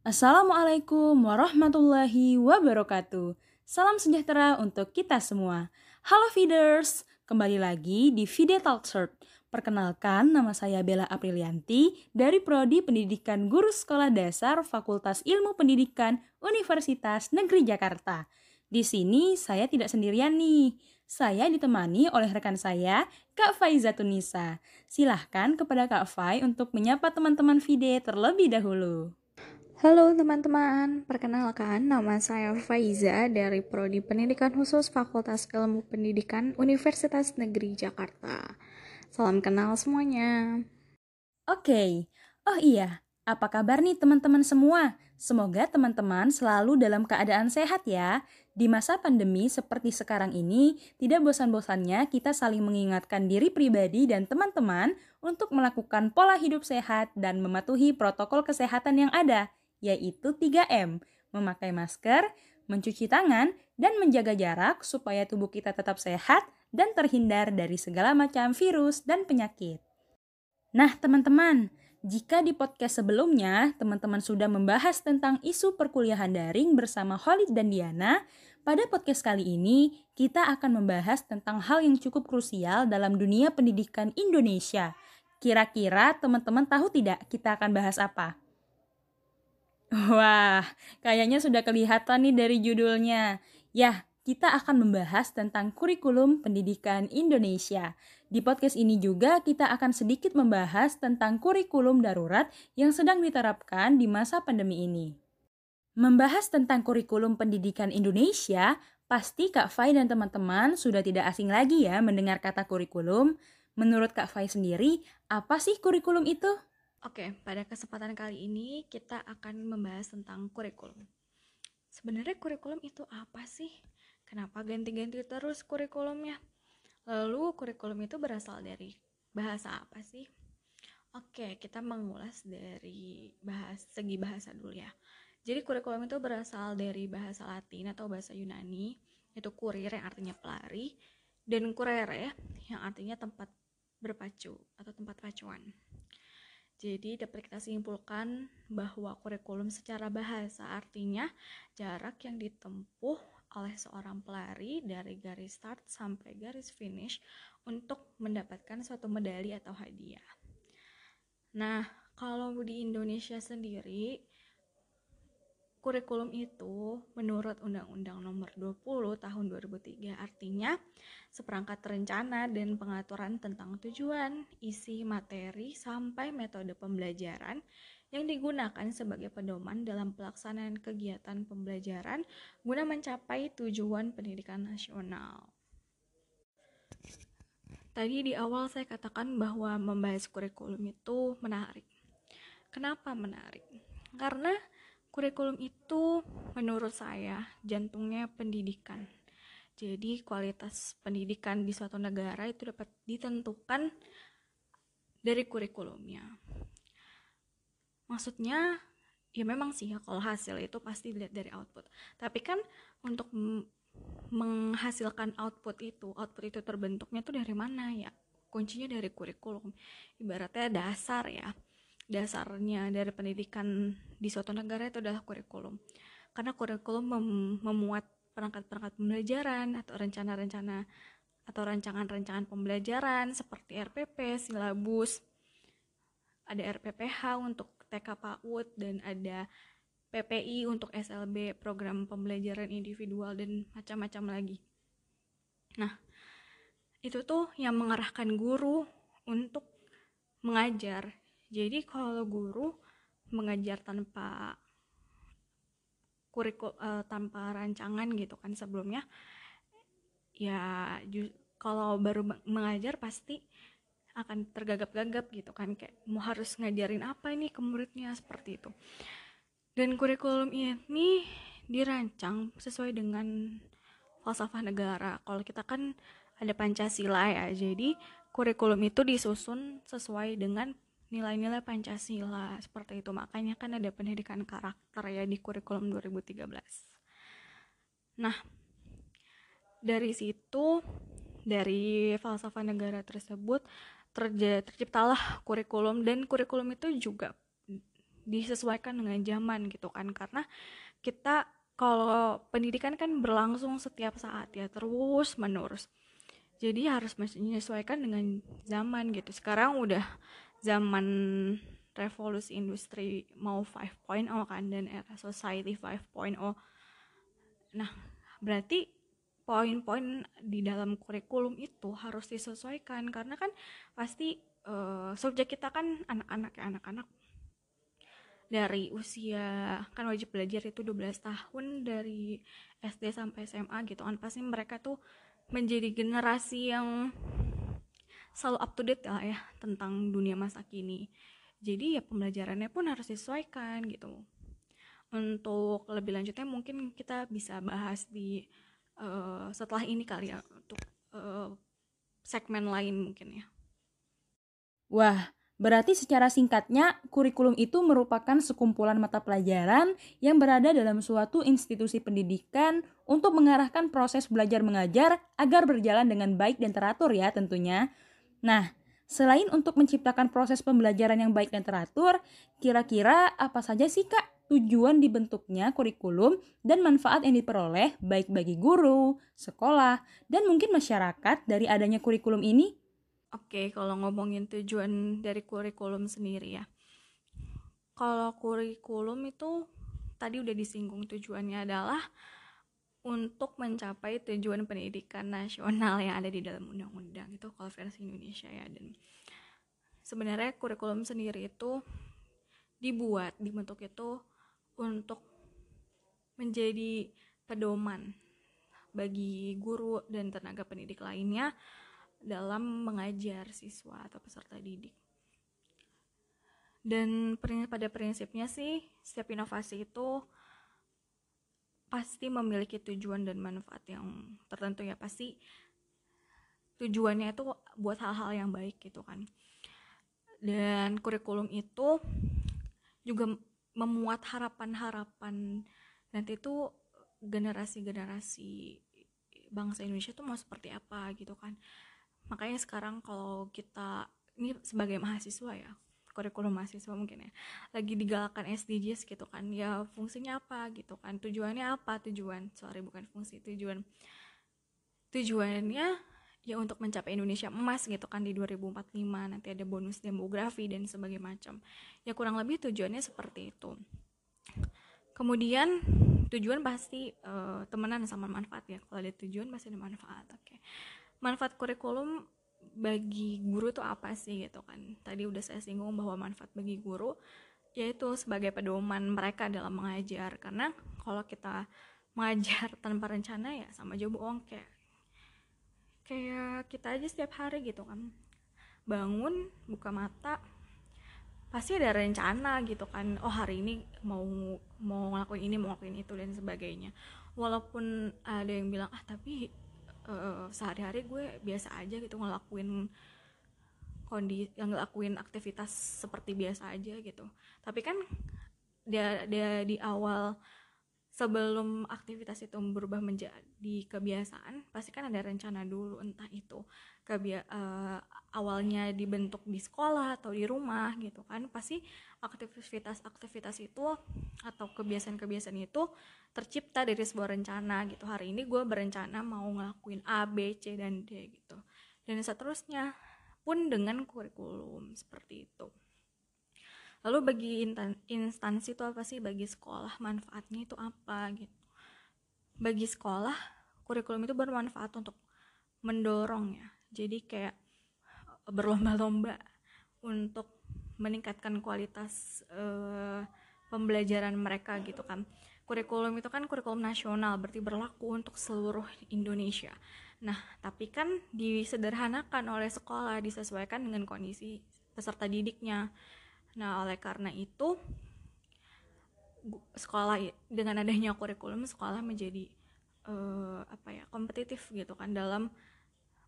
Assalamualaikum warahmatullahi wabarakatuh. Salam sejahtera untuk kita semua. Halo feeders, kembali lagi di Fide Talk Short. Perkenalkan, nama saya Bella Aprilianti dari Prodi Pendidikan Guru Sekolah Dasar Fakultas Ilmu Pendidikan Universitas Negeri Jakarta. Di sini saya tidak sendirian nih. Saya ditemani oleh rekan saya, Kak Faiza Tunisa. Silahkan kepada Kak Fai untuk menyapa teman-teman Fide terlebih dahulu. Halo teman-teman, perkenalkan nama saya Faiza dari Prodi Pendidikan Khusus Fakultas Ilmu Pendidikan Universitas Negeri Jakarta. Salam kenal semuanya. Oke, oh iya, apa kabar nih teman-teman semua? Semoga teman-teman selalu dalam keadaan sehat ya. Di masa pandemi seperti sekarang ini, tidak bosan-bosannya kita saling mengingatkan diri pribadi dan teman-teman untuk melakukan pola hidup sehat dan mematuhi protokol kesehatan yang ada yaitu 3M, memakai masker, mencuci tangan, dan menjaga jarak supaya tubuh kita tetap sehat dan terhindar dari segala macam virus dan penyakit. Nah, teman-teman, jika di podcast sebelumnya teman-teman sudah membahas tentang isu perkuliahan daring bersama Holid dan Diana, pada podcast kali ini kita akan membahas tentang hal yang cukup krusial dalam dunia pendidikan Indonesia. Kira-kira teman-teman tahu tidak kita akan bahas apa? Wah, kayaknya sudah kelihatan nih dari judulnya. Ya, kita akan membahas tentang kurikulum pendidikan Indonesia. Di podcast ini juga kita akan sedikit membahas tentang kurikulum darurat yang sedang diterapkan di masa pandemi ini. Membahas tentang kurikulum pendidikan Indonesia, pasti Kak Fai dan teman-teman sudah tidak asing lagi ya mendengar kata kurikulum. Menurut Kak Fai sendiri, apa sih kurikulum itu? Oke, pada kesempatan kali ini kita akan membahas tentang kurikulum. Sebenarnya kurikulum itu apa sih? Kenapa ganti-ganti terus kurikulumnya? Lalu kurikulum itu berasal dari bahasa apa sih? Oke, kita mengulas dari bahas segi bahasa dulu ya. Jadi kurikulum itu berasal dari bahasa Latin atau bahasa Yunani, itu kurir yang artinya pelari, dan kurere yang artinya tempat berpacu atau tempat pacuan. Jadi dapat kita simpulkan bahwa kurikulum secara bahasa artinya jarak yang ditempuh oleh seorang pelari dari garis start sampai garis finish untuk mendapatkan suatu medali atau hadiah. Nah, kalau di Indonesia sendiri kurikulum itu menurut Undang-Undang Nomor 20 Tahun 2003 artinya seperangkat rencana dan pengaturan tentang tujuan, isi materi sampai metode pembelajaran yang digunakan sebagai pedoman dalam pelaksanaan kegiatan pembelajaran guna mencapai tujuan pendidikan nasional. Tadi di awal saya katakan bahwa membahas kurikulum itu menarik. Kenapa menarik? Karena Kurikulum itu menurut saya jantungnya pendidikan. Jadi kualitas pendidikan di suatu negara itu dapat ditentukan dari kurikulumnya. Maksudnya ya memang sih ya kalau hasil itu pasti dilihat dari output. Tapi kan untuk menghasilkan output itu, output itu terbentuknya tuh dari mana ya? Kuncinya dari kurikulum. Ibaratnya dasar ya dasarnya dari pendidikan di suatu negara itu adalah kurikulum. Karena kurikulum mem memuat perangkat-perangkat pembelajaran atau rencana-rencana atau rancangan-rancangan pembelajaran seperti RPP, silabus, ada RPPH untuk TK PAUD dan ada PPI untuk SLB, program pembelajaran individual dan macam-macam lagi. Nah, itu tuh yang mengarahkan guru untuk mengajar jadi kalau guru mengajar tanpa kurikul uh, tanpa rancangan gitu kan sebelumnya ya kalau baru mengajar pasti akan tergagap-gagap gitu kan kayak mau harus ngajarin apa ini ke muridnya seperti itu. Dan kurikulum ini dirancang sesuai dengan falsafah negara. Kalau kita kan ada Pancasila ya jadi kurikulum itu disusun sesuai dengan nilai-nilai Pancasila seperti itu. Makanya kan ada pendidikan karakter ya di kurikulum 2013 nah dari situ dari falsafah negara tersebut terjadi terciptalah kurikulum dan kurikulum itu juga disesuaikan dengan zaman gitu kan. Karena kita kalau pendidikan kan berlangsung setiap saat ya terus menerus. Jadi harus menyesuaikan dengan zaman gitu. Sekarang udah zaman revolusi industri mau 5.0 kan dan era society 5.0 nah berarti poin-poin di dalam kurikulum itu harus disesuaikan karena kan pasti uh, subjek kita kan anak-anak ya anak-anak. Dari usia kan wajib belajar itu 12 tahun dari SD sampai SMA gitu kan. Pasti mereka tuh menjadi generasi yang selalu up to date lah ya tentang dunia masa kini. Jadi ya pembelajarannya pun harus disesuaikan gitu. Untuk lebih lanjutnya mungkin kita bisa bahas di uh, setelah ini kali ya untuk uh, segmen lain mungkin ya. Wah Berarti secara singkatnya, kurikulum itu merupakan sekumpulan mata pelajaran yang berada dalam suatu institusi pendidikan untuk mengarahkan proses belajar mengajar agar berjalan dengan baik dan teratur ya tentunya. Nah, selain untuk menciptakan proses pembelajaran yang baik dan teratur, kira-kira apa saja sih Kak tujuan dibentuknya kurikulum dan manfaat yang diperoleh baik bagi guru, sekolah, dan mungkin masyarakat dari adanya kurikulum ini? Oke, kalau ngomongin tujuan dari kurikulum sendiri ya. Kalau kurikulum itu tadi udah disinggung tujuannya adalah untuk mencapai tujuan pendidikan nasional yang ada di dalam undang-undang itu kalau versi Indonesia ya dan sebenarnya kurikulum sendiri itu dibuat dibentuk itu untuk menjadi pedoman bagi guru dan tenaga pendidik lainnya dalam mengajar siswa atau peserta didik. Dan pada prinsipnya sih, setiap inovasi itu pasti memiliki tujuan dan manfaat yang tertentu ya. Pasti tujuannya itu buat hal-hal yang baik gitu kan. Dan kurikulum itu juga memuat harapan-harapan. Nanti itu generasi-generasi bangsa Indonesia tuh mau seperti apa gitu kan. Makanya sekarang kalau kita ini sebagai mahasiswa ya kurikulum mahasiswa mungkin ya. Lagi digalakkan SDGs gitu kan. Ya fungsinya apa gitu kan. Tujuannya apa? Tujuan sorry bukan fungsi tujuan. Tujuannya ya untuk mencapai Indonesia emas gitu kan di 2045 nanti ada bonus demografi dan sebagainya macam. Ya kurang lebih tujuannya seperti itu. Kemudian tujuan pasti uh, temenan sama manfaat ya. Kalau ada tujuan pasti ada manfaat oke. Okay manfaat kurikulum bagi guru tuh apa sih gitu kan. Tadi udah saya singgung bahwa manfaat bagi guru yaitu sebagai pedoman mereka dalam mengajar. Karena kalau kita mengajar tanpa rencana ya sama aja bohong kayak kayak kita aja setiap hari gitu kan. Bangun buka mata pasti ada rencana gitu kan. Oh hari ini mau mau ngelakuin ini mau ngelakuin itu dan sebagainya. Walaupun ada yang bilang ah tapi uh, sehari-hari gue biasa aja gitu ngelakuin kondisi yang ngelakuin aktivitas seperti biasa aja gitu. Tapi kan dia dia di awal sebelum aktivitas itu berubah menjadi kebiasaan pasti kan ada rencana dulu entah itu kebia uh, awalnya dibentuk di sekolah atau di rumah gitu kan pasti aktivitas-aktivitas itu atau kebiasaan-kebiasaan itu tercipta dari sebuah rencana gitu. Hari ini gue berencana mau ngelakuin A B C dan D gitu. Dan seterusnya pun dengan kurikulum seperti itu. Lalu bagi instansi itu apa sih? Bagi sekolah manfaatnya itu apa gitu. Bagi sekolah kurikulum itu bermanfaat untuk mendorong ya jadi kayak berlomba-lomba untuk meningkatkan kualitas uh, pembelajaran mereka gitu kan. Kurikulum itu kan kurikulum nasional berarti berlaku untuk seluruh Indonesia. Nah tapi kan disederhanakan oleh sekolah disesuaikan dengan kondisi peserta didiknya. Nah oleh karena itu sekolah dengan adanya kurikulum sekolah menjadi uh, apa ya kompetitif gitu kan dalam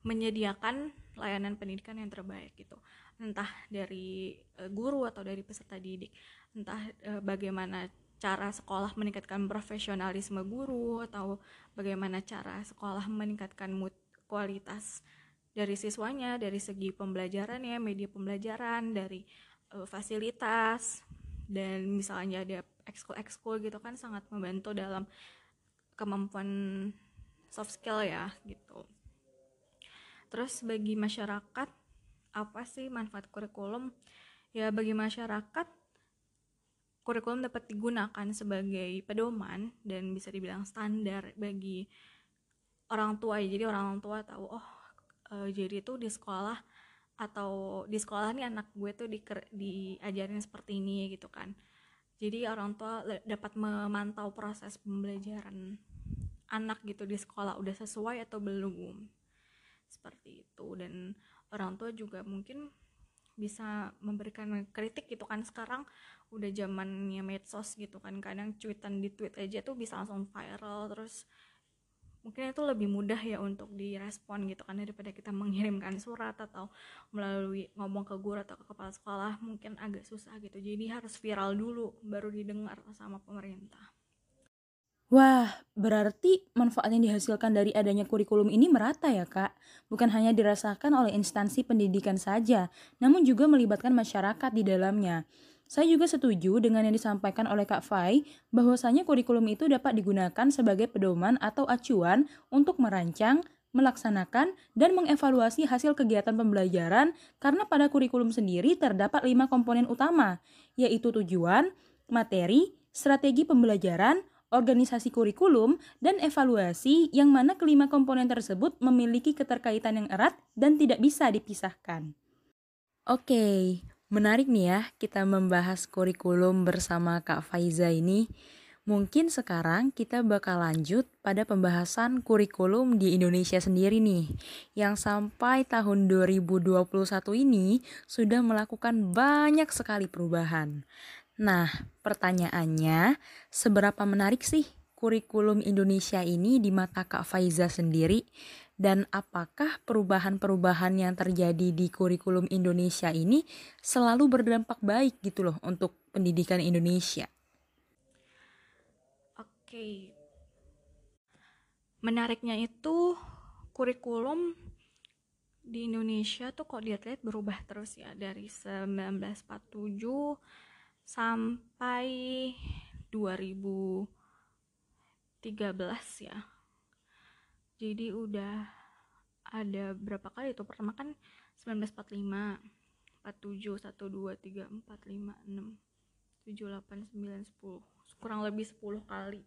menyediakan layanan pendidikan yang terbaik gitu. Entah dari uh, guru atau dari peserta didik. Entah uh, bagaimana cara sekolah meningkatkan profesionalisme guru atau bagaimana cara sekolah meningkatkan mood kualitas dari siswanya dari segi pembelajaran ya media pembelajaran dari uh, fasilitas dan misalnya ada ekskul ekskul gitu kan sangat membantu dalam kemampuan soft skill ya gitu terus bagi masyarakat apa sih manfaat kurikulum? Ya bagi masyarakat kurikulum dapat digunakan sebagai pedoman dan bisa dibilang standar bagi orang tua ya. Jadi orang tua tahu oh e, jadi itu di sekolah atau di sekolah nih anak gue tuh di, diajarin seperti ini gitu kan. Jadi orang tua dapat memantau proses pembelajaran anak gitu di sekolah udah sesuai atau belum seperti itu. Dan orang tua juga mungkin bisa memberikan kritik gitu kan. Sekarang udah zamannya medsos gitu kan. Kadang cuitan di tweet aja tuh bisa langsung viral. Terus mungkin itu lebih mudah ya untuk direspon gitu kan. Daripada kita mengirimkan surat atau melalui ngomong ke guru atau ke kepala sekolah. Mungkin agak susah gitu. Jadi harus viral dulu baru didengar sama pemerintah Wah, berarti manfaat yang dihasilkan dari adanya kurikulum ini merata ya kak? Bukan hanya dirasakan oleh instansi pendidikan saja, namun juga melibatkan masyarakat di dalamnya. Saya juga setuju dengan yang disampaikan oleh Kak Fai, bahwasanya kurikulum itu dapat digunakan sebagai pedoman atau acuan untuk merancang, melaksanakan, dan mengevaluasi hasil kegiatan pembelajaran karena pada kurikulum sendiri terdapat lima komponen utama, yaitu tujuan, materi, strategi pembelajaran, organisasi kurikulum, dan evaluasi yang mana kelima komponen tersebut memiliki keterkaitan yang erat dan tidak bisa dipisahkan. Oke, menarik nih ya kita membahas kurikulum bersama Kak Faiza ini. Mungkin sekarang kita bakal lanjut pada pembahasan kurikulum di Indonesia sendiri nih, yang sampai tahun 2021 ini sudah melakukan banyak sekali perubahan. Nah, pertanyaannya, seberapa menarik sih kurikulum Indonesia ini di mata Kak Faiza sendiri? Dan apakah perubahan-perubahan yang terjadi di kurikulum Indonesia ini selalu berdampak baik gitu loh untuk pendidikan Indonesia? Oke. Menariknya itu kurikulum di Indonesia tuh kok dilihat-lihat berubah terus ya dari 1947 sampai 2013 ya. Jadi udah ada berapa kali itu pertama kan 1945 47 1 2 3 4 5 6 7 8 9 10 kurang lebih 10 kali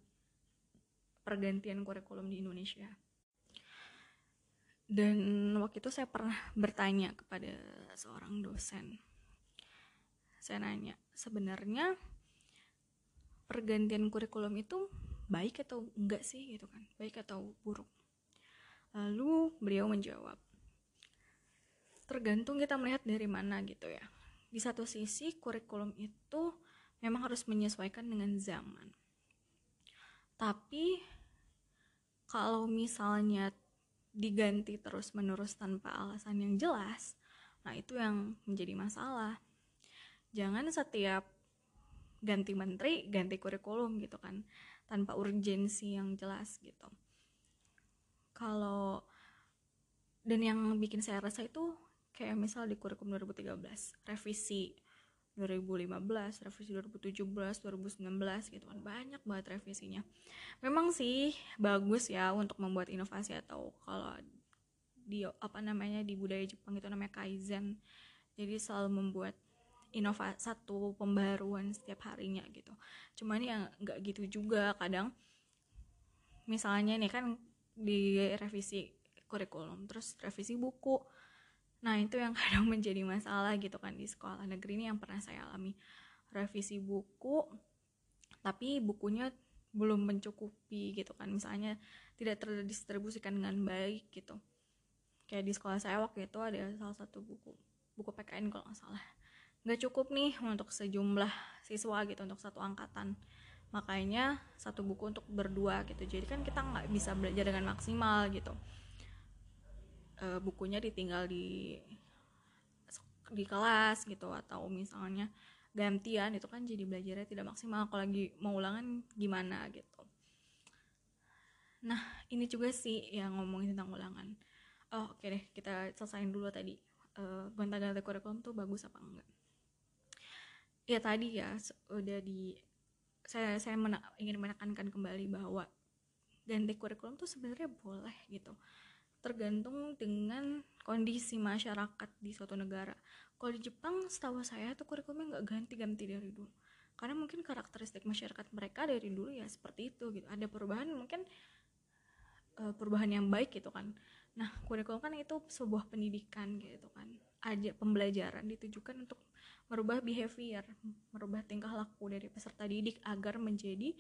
pergantian kurikulum di Indonesia. Dan waktu itu saya pernah bertanya kepada seorang dosen. Saya nanya sebenarnya pergantian kurikulum itu baik atau enggak sih gitu kan? Baik atau buruk. Lalu beliau menjawab tergantung kita melihat dari mana gitu ya. Di satu sisi kurikulum itu memang harus menyesuaikan dengan zaman. Tapi kalau misalnya diganti terus menerus tanpa alasan yang jelas nah itu yang menjadi masalah jangan setiap ganti menteri ganti kurikulum gitu kan tanpa urgensi yang jelas gitu kalau dan yang bikin saya rasa itu kayak misal di kurikulum 2013 revisi 2015, revisi 2017, 2019 gitu kan banyak banget revisinya. Memang sih bagus ya untuk membuat inovasi atau kalau di apa namanya di budaya Jepang itu namanya kaizen. Jadi selalu membuat inovasi satu pembaruan setiap harinya gitu. Cuman ya nggak gitu juga kadang misalnya nih kan di revisi kurikulum terus revisi buku. Nah itu yang kadang menjadi masalah gitu kan di sekolah negeri ini yang pernah saya alami. Revisi buku tapi bukunya belum mencukupi gitu kan. Misalnya tidak terdistribusikan dengan baik gitu. Kayak di sekolah saya waktu itu ada salah satu buku buku PKN kalau nggak salah nggak cukup nih untuk sejumlah siswa gitu untuk satu angkatan. Makanya satu buku untuk berdua gitu. Jadi kan kita nggak bisa belajar dengan maksimal gitu. E, bukunya ditinggal di di kelas gitu atau misalnya gantian itu kan jadi belajarnya tidak maksimal. Kalau lagi mau ulangan gimana gitu. Nah ini juga sih yang ngomongin tentang ulangan. Oh oke okay deh kita selesain dulu tadi. Uh, gonta-ganti kurikulum tuh bagus apa enggak ya tadi ya udah di saya saya mena, ingin menekankan kembali bahwa ganti kurikulum tuh sebenarnya boleh gitu. Tergantung dengan kondisi masyarakat di suatu negara. Kalau di Jepang setahu saya tuh kurikulumnya nggak ganti-ganti dari dulu. Karena mungkin karakteristik masyarakat mereka dari dulu ya seperti itu gitu. Ada perubahan mungkin uh, perubahan yang baik gitu kan. Nah kurikulum kan itu sebuah pendidikan gitu kan aja pembelajaran ditujukan untuk merubah behavior, merubah tingkah laku dari peserta didik agar menjadi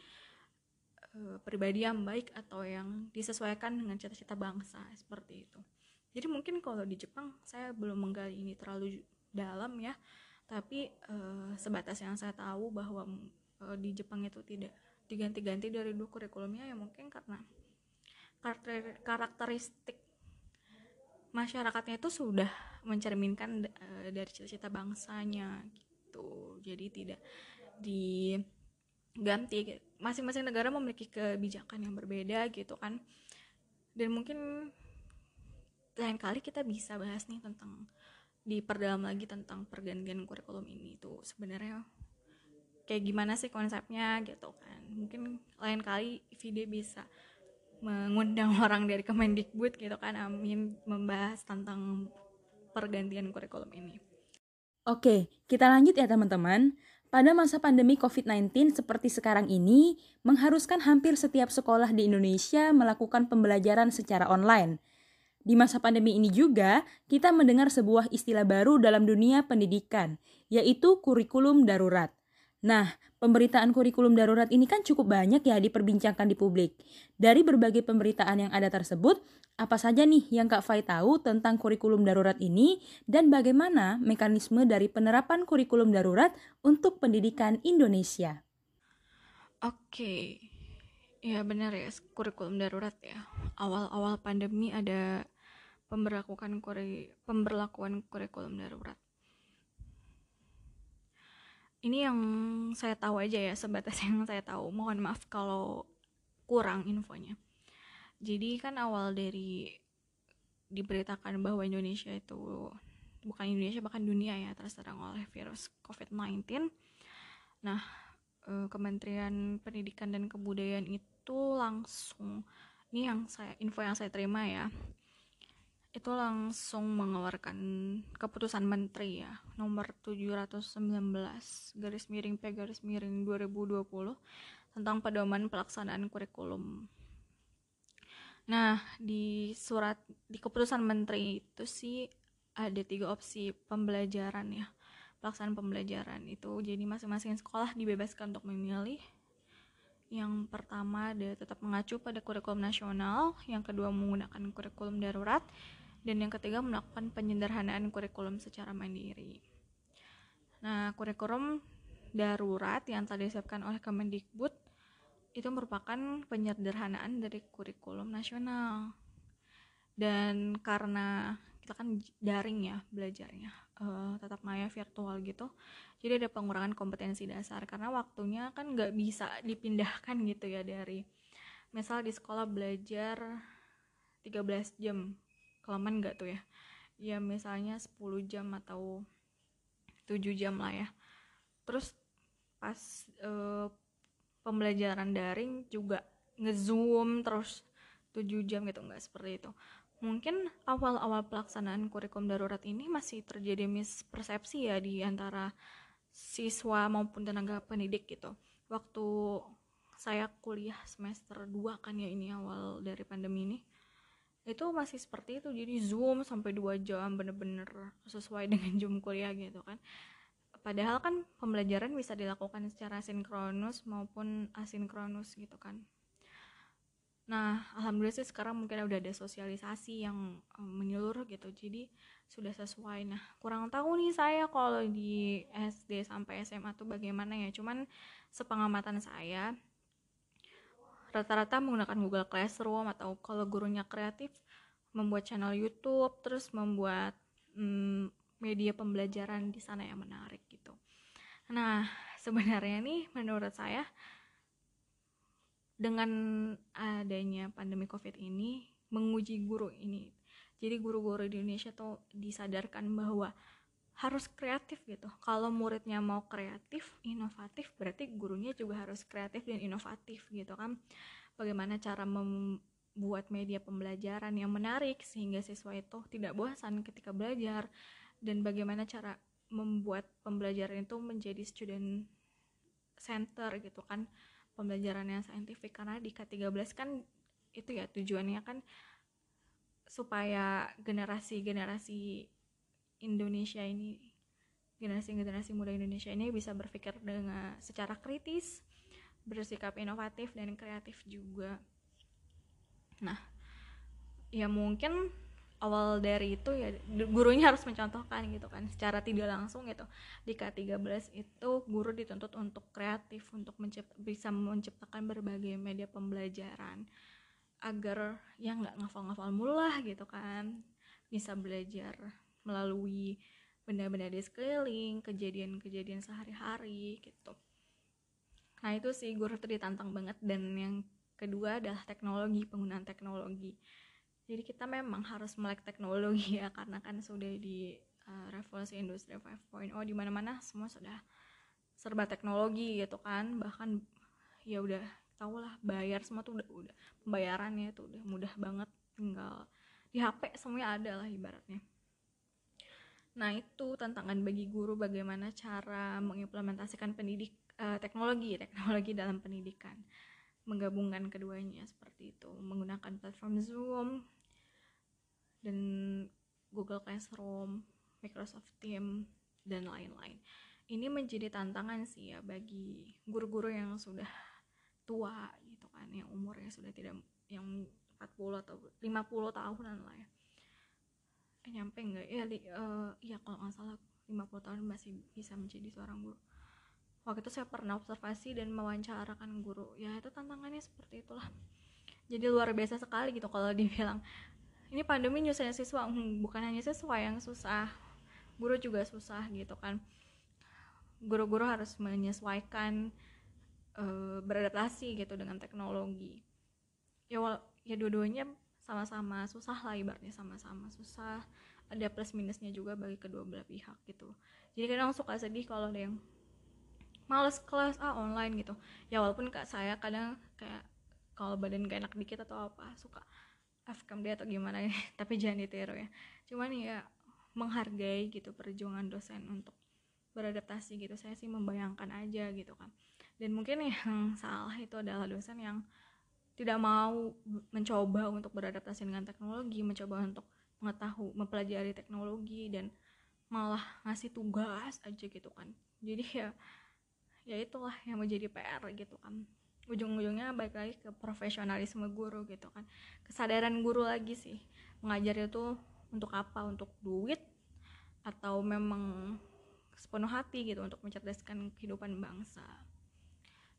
uh, pribadi yang baik atau yang disesuaikan dengan cita-cita bangsa seperti itu. Jadi mungkin kalau di Jepang saya belum menggali ini terlalu dalam ya, tapi uh, sebatas yang saya tahu bahwa uh, di Jepang itu tidak diganti-ganti dari dua kurikulumnya ya mungkin karena karakteristik masyarakatnya itu sudah mencerminkan uh, dari cita-cita bangsanya gitu. Jadi tidak diganti. Masing-masing negara memiliki kebijakan yang berbeda gitu kan. Dan mungkin lain kali kita bisa bahas nih tentang diperdalam lagi tentang pergantian kurikulum ini tuh sebenarnya kayak gimana sih konsepnya gitu kan. Mungkin lain kali video bisa mengundang orang dari Kemendikbud gitu kan Amin membahas tentang pergantian kurikulum ini. Oke, kita lanjut ya teman-teman. Pada masa pandemi COVID-19 seperti sekarang ini, mengharuskan hampir setiap sekolah di Indonesia melakukan pembelajaran secara online. Di masa pandemi ini juga, kita mendengar sebuah istilah baru dalam dunia pendidikan, yaitu kurikulum darurat. Nah, pemberitaan kurikulum darurat ini kan cukup banyak ya diperbincangkan di publik. Dari berbagai pemberitaan yang ada tersebut, apa saja nih yang Kak Fai tahu tentang kurikulum darurat ini dan bagaimana mekanisme dari penerapan kurikulum darurat untuk pendidikan Indonesia? Oke, ya benar ya kurikulum darurat ya. Awal-awal pandemi ada pemberlakuan pemberlakuan kurikulum darurat ini yang saya tahu aja ya sebatas yang saya tahu. Mohon maaf kalau kurang infonya. Jadi kan awal dari diberitakan bahwa Indonesia itu bukan Indonesia bahkan dunia ya terserang oleh virus COVID-19 nah eh, Kementerian Pendidikan dan Kebudayaan itu langsung ini yang saya info yang saya terima ya itu langsung mengeluarkan keputusan menteri ya nomor 719 garis miring P garis miring 2020 tentang pedoman pelaksanaan kurikulum. Nah, di surat di keputusan menteri itu sih ada tiga opsi pembelajaran ya. Pelaksanaan pembelajaran itu jadi masing-masing sekolah dibebaskan untuk memilih. Yang pertama ada tetap mengacu pada kurikulum nasional, yang kedua menggunakan kurikulum darurat, dan yang ketiga melakukan penyederhanaan kurikulum secara mandiri. Nah, kurikulum darurat yang telah disiapkan oleh Kemendikbud itu merupakan penyederhanaan dari kurikulum nasional. Dan karena kita kan daring ya belajarnya, uh, tatap maya virtual gitu, jadi ada pengurangan kompetensi dasar karena waktunya kan nggak bisa dipindahkan gitu ya dari misal di sekolah belajar 13 jam kelamaan nggak tuh ya? Ya misalnya 10 jam atau 7 jam lah ya. Terus pas uh, pembelajaran daring juga ngezoom terus 7 jam gitu nggak seperti itu. Mungkin awal-awal pelaksanaan kurikulum darurat ini masih terjadi mispersepsi ya di antara siswa maupun tenaga pendidik gitu. Waktu saya kuliah semester 2 kan ya ini awal dari pandemi ini itu masih seperti itu jadi zoom sampai dua jam bener-bener sesuai dengan jam kuliah gitu kan. Padahal kan pembelajaran bisa dilakukan secara sinkronus maupun asinkronus gitu kan. Nah alhamdulillah sih sekarang mungkin udah ada sosialisasi yang um, menyeluruh gitu jadi sudah sesuai. Nah kurang tahu nih saya kalau di SD sampai SMA tuh bagaimana ya cuman sepengamatan saya rata-rata menggunakan Google Classroom atau kalau gurunya kreatif membuat channel YouTube terus membuat hmm, media pembelajaran di sana yang menarik gitu. Nah sebenarnya nih menurut saya dengan adanya pandemi COVID ini menguji guru ini. Jadi guru-guru di Indonesia tuh disadarkan bahwa harus kreatif gitu. Kalau muridnya mau kreatif inovatif berarti gurunya juga harus kreatif dan inovatif gitu kan. Bagaimana cara membuat media pembelajaran yang menarik sehingga siswa itu tidak bosan ketika belajar. Dan bagaimana cara membuat pembelajaran itu menjadi student center gitu kan. Pembelajaran yang saintifik karena di K13 kan itu ya tujuannya kan supaya generasi-generasi Indonesia ini generasi-generasi muda Indonesia ini bisa berpikir dengan secara kritis, bersikap inovatif dan kreatif juga. Nah, ya mungkin awal dari itu ya gurunya harus mencontohkan gitu kan secara tidak langsung gitu di K13 itu guru dituntut untuk kreatif untuk mencipt bisa menciptakan berbagai media pembelajaran agar ya nggak ngafal-ngafal mulah gitu kan bisa belajar melalui benda-benda di sekeliling, kejadian-kejadian sehari-hari gitu. Nah itu sih guru tuh ditantang banget dan yang kedua adalah teknologi, penggunaan teknologi. Jadi kita memang harus melek teknologi ya karena kan sudah di uh, revolusi industri 5.0 di mana-mana semua sudah serba teknologi gitu kan bahkan ya udah tau lah bayar semua tuh udah udah pembayarannya tuh udah mudah banget tinggal di HP semuanya ada lah ibaratnya Nah, itu tantangan bagi guru bagaimana cara mengimplementasikan pendidik uh, teknologi, teknologi dalam pendidikan. Menggabungkan keduanya seperti itu, menggunakan platform Zoom dan Google Classroom, Microsoft Teams dan lain-lain. Ini menjadi tantangan sih ya bagi guru-guru yang sudah tua gitu kan, yang umurnya sudah tidak yang 40 atau 50 tahunan lah ya nyampe nggak? Ya li, uh, ya kalau nggak salah 50 tahun masih bisa menjadi seorang guru. Waktu itu saya pernah observasi dan mewawancarakan guru. Ya itu tantangannya seperti itulah. Jadi luar biasa sekali gitu kalau dibilang. Ini pandemi nyusahin siswa. Hmm, bukan hanya siswa yang susah guru juga susah gitu kan. Guru-guru harus menyesuaikan uh, beradaptasi gitu dengan teknologi. Ya ya dua-duanya sama-sama susah lah ibaratnya sama-sama susah. Ada plus minusnya juga bagi kedua belah pihak gitu. Jadi kadang suka sedih kalau ada yang males kelas ah online gitu. Ya walaupun kak saya kadang kayak kalau badan gak enak dikit atau apa suka afkam dia atau gimana ya tapi jangan ditiru ya. Cuman ya menghargai gitu perjuangan dosen untuk beradaptasi gitu. Saya sih membayangkan aja gitu kan dan mungkin yang salah itu adalah dosen yang tidak mau mencoba untuk beradaptasi dengan teknologi, mencoba untuk mengetahui, mempelajari teknologi dan malah ngasih tugas aja gitu kan. Jadi ya ya itulah yang menjadi PR gitu kan. Ujung-ujungnya baik lagi ke profesionalisme guru gitu kan. Kesadaran guru lagi sih. Mengajar itu untuk apa? Untuk duit atau memang sepenuh hati gitu untuk mencerdaskan kehidupan bangsa.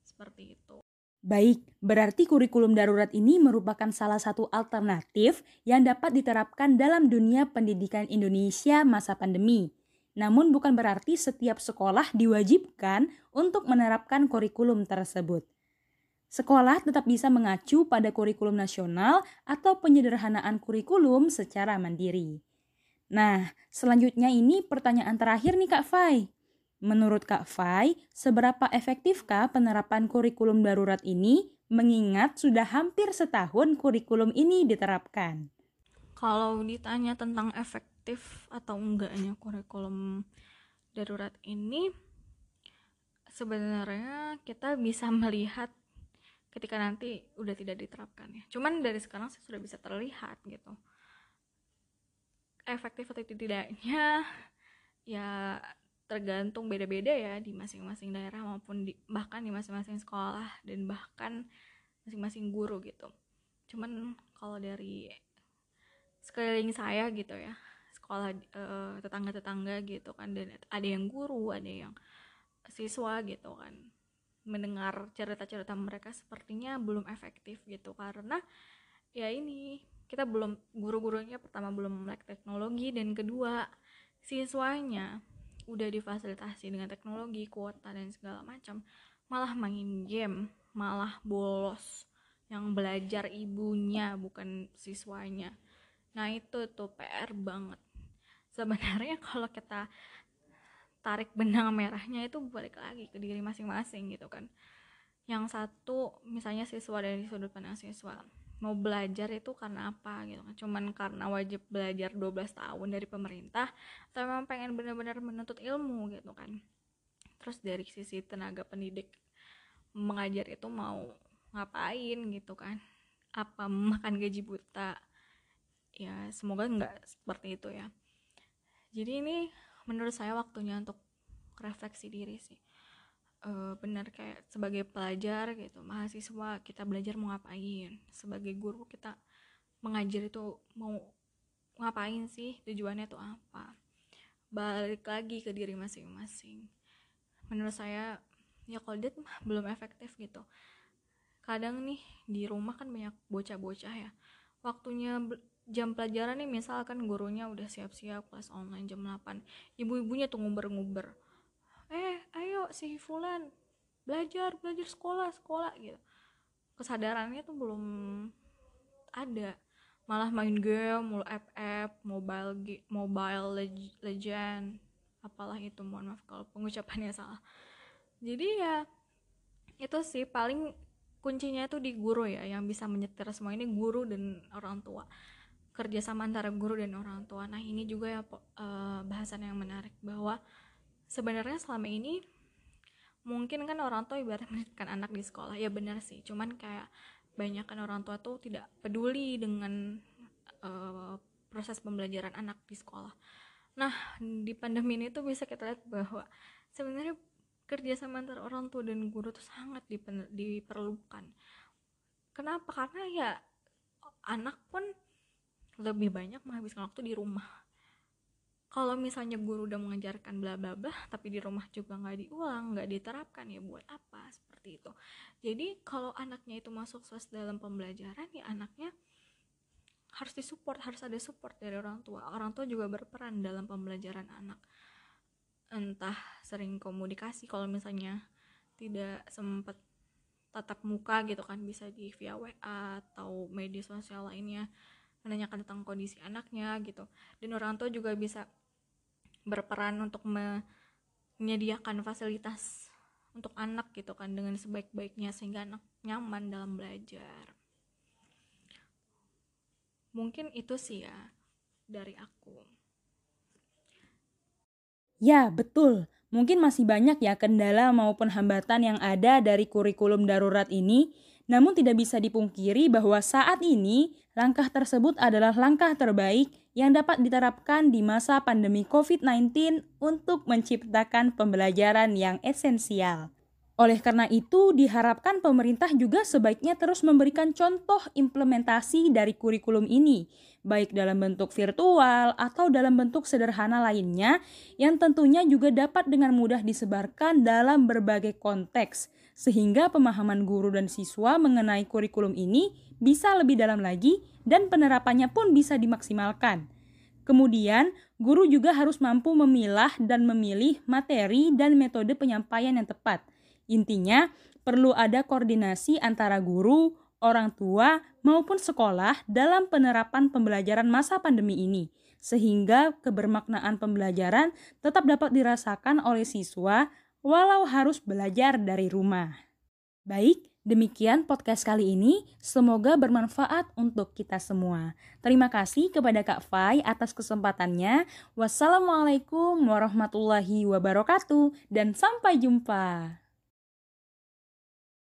Seperti itu. Baik, berarti kurikulum darurat ini merupakan salah satu alternatif yang dapat diterapkan dalam dunia pendidikan Indonesia masa pandemi. Namun bukan berarti setiap sekolah diwajibkan untuk menerapkan kurikulum tersebut. Sekolah tetap bisa mengacu pada kurikulum nasional atau penyederhanaan kurikulum secara mandiri. Nah, selanjutnya ini pertanyaan terakhir nih Kak Fai. Menurut Kak Fai, seberapa efektifkah penerapan kurikulum darurat ini mengingat sudah hampir setahun kurikulum ini diterapkan? Kalau ditanya tentang efektif atau enggaknya kurikulum darurat ini, sebenarnya kita bisa melihat ketika nanti udah tidak diterapkan ya. Cuman dari sekarang sih sudah bisa terlihat gitu. Efektif atau tidaknya ya tergantung beda-beda ya di masing-masing daerah maupun di, bahkan di masing-masing sekolah dan bahkan masing-masing guru gitu. Cuman kalau dari sekeliling saya gitu ya sekolah tetangga tetangga-tetangga gitu kan dan ada yang guru ada yang siswa gitu kan mendengar cerita-cerita mereka sepertinya belum efektif gitu. Karena ya ini kita belum guru-gurunya pertama belum melek teknologi dan kedua siswanya udah difasilitasi dengan teknologi kuota dan segala macam malah main game malah bolos yang belajar ibunya bukan siswanya. Nah itu tuh PR banget. Sebenarnya kalau kita tarik benang merahnya itu balik lagi ke diri masing-masing gitu kan. Yang satu misalnya siswa dari sudut pandang siswa mau belajar itu karena apa gitu kan. Cuman karena wajib belajar 12 tahun dari pemerintah atau memang pengen benar-benar menuntut ilmu gitu kan. Terus dari sisi tenaga pendidik mengajar itu mau ngapain gitu kan? Apa makan gaji buta? Ya semoga nggak seperti itu ya. Jadi ini menurut saya waktunya untuk refleksi diri sih uh, benar kayak sebagai pelajar gitu mahasiswa kita belajar mau ngapain. Sebagai guru kita mengajar itu mau ngapain sih tujuannya tuh apa? Balik lagi ke diri masing-masing. Menurut saya ya kalau dia belum efektif gitu. Kadang nih di rumah kan banyak bocah-bocah ya. Waktunya jam pelajaran nih misalkan gurunya udah siap-siap kelas online jam 8 ibu-ibunya tuh nguber-nguber si Fulan belajar belajar sekolah sekolah gitu. Kesadarannya tuh belum ada. Malah main game mulu FF mobile mobile legend apalah itu mohon maaf kalau pengucapannya salah. Jadi ya itu sih paling kuncinya itu di guru ya yang bisa menyetir semua ini guru dan orang tua. Kerjasama antara guru dan orang tua. Nah ini juga ya uh, bahasan yang menarik bahwa sebenarnya selama ini mungkin kan orang tua ibaratnya menitipkan anak di sekolah. Ya benar sih. Cuman kayak banyak kan orang tua tuh tidak peduli dengan uh, proses pembelajaran anak di sekolah. Nah di pandemi ini tuh bisa kita lihat bahwa sebenarnya kerjasama antara orang tua dan guru tuh sangat diperlukan. Kenapa? Karena ya anak pun lebih banyak menghabiskan waktu di rumah kalau misalnya guru udah mengajarkan bla bla bla tapi di rumah juga nggak diulang nggak diterapkan ya buat apa? Seperti itu. Jadi kalau anaknya itu masuk sukses dalam pembelajaran ya anaknya harus disupport harus ada support dari orang tua. Orang tua juga berperan dalam pembelajaran anak. Entah sering komunikasi kalau misalnya tidak sempat tatap muka gitu kan bisa di via WA atau media sosial lainnya menanyakan tentang kondisi anaknya gitu. Dan orang tua juga bisa berperan untuk menyediakan fasilitas untuk anak gitu kan dengan sebaik-baiknya sehingga anak nyaman dalam belajar. Mungkin itu sih ya dari aku. Ya betul. Mungkin masih banyak ya kendala maupun hambatan yang ada dari kurikulum darurat ini. Namun tidak bisa dipungkiri bahwa saat ini langkah tersebut adalah langkah terbaik yang dapat diterapkan di masa pandemi COVID-19 untuk menciptakan pembelajaran yang esensial. Oleh karena itu, diharapkan pemerintah juga sebaiknya terus memberikan contoh implementasi dari kurikulum ini, baik dalam bentuk virtual atau dalam bentuk sederhana lainnya, yang tentunya juga dapat dengan mudah disebarkan dalam berbagai konteks, sehingga pemahaman guru dan siswa mengenai kurikulum ini bisa lebih dalam lagi dan penerapannya pun bisa dimaksimalkan. Kemudian, guru juga harus mampu memilah dan memilih materi dan metode penyampaian yang tepat – Intinya, perlu ada koordinasi antara guru, orang tua, maupun sekolah dalam penerapan pembelajaran masa pandemi ini, sehingga kebermaknaan pembelajaran tetap dapat dirasakan oleh siswa walau harus belajar dari rumah. Baik, demikian podcast kali ini. Semoga bermanfaat untuk kita semua. Terima kasih kepada Kak Fai atas kesempatannya. Wassalamualaikum warahmatullahi wabarakatuh, dan sampai jumpa.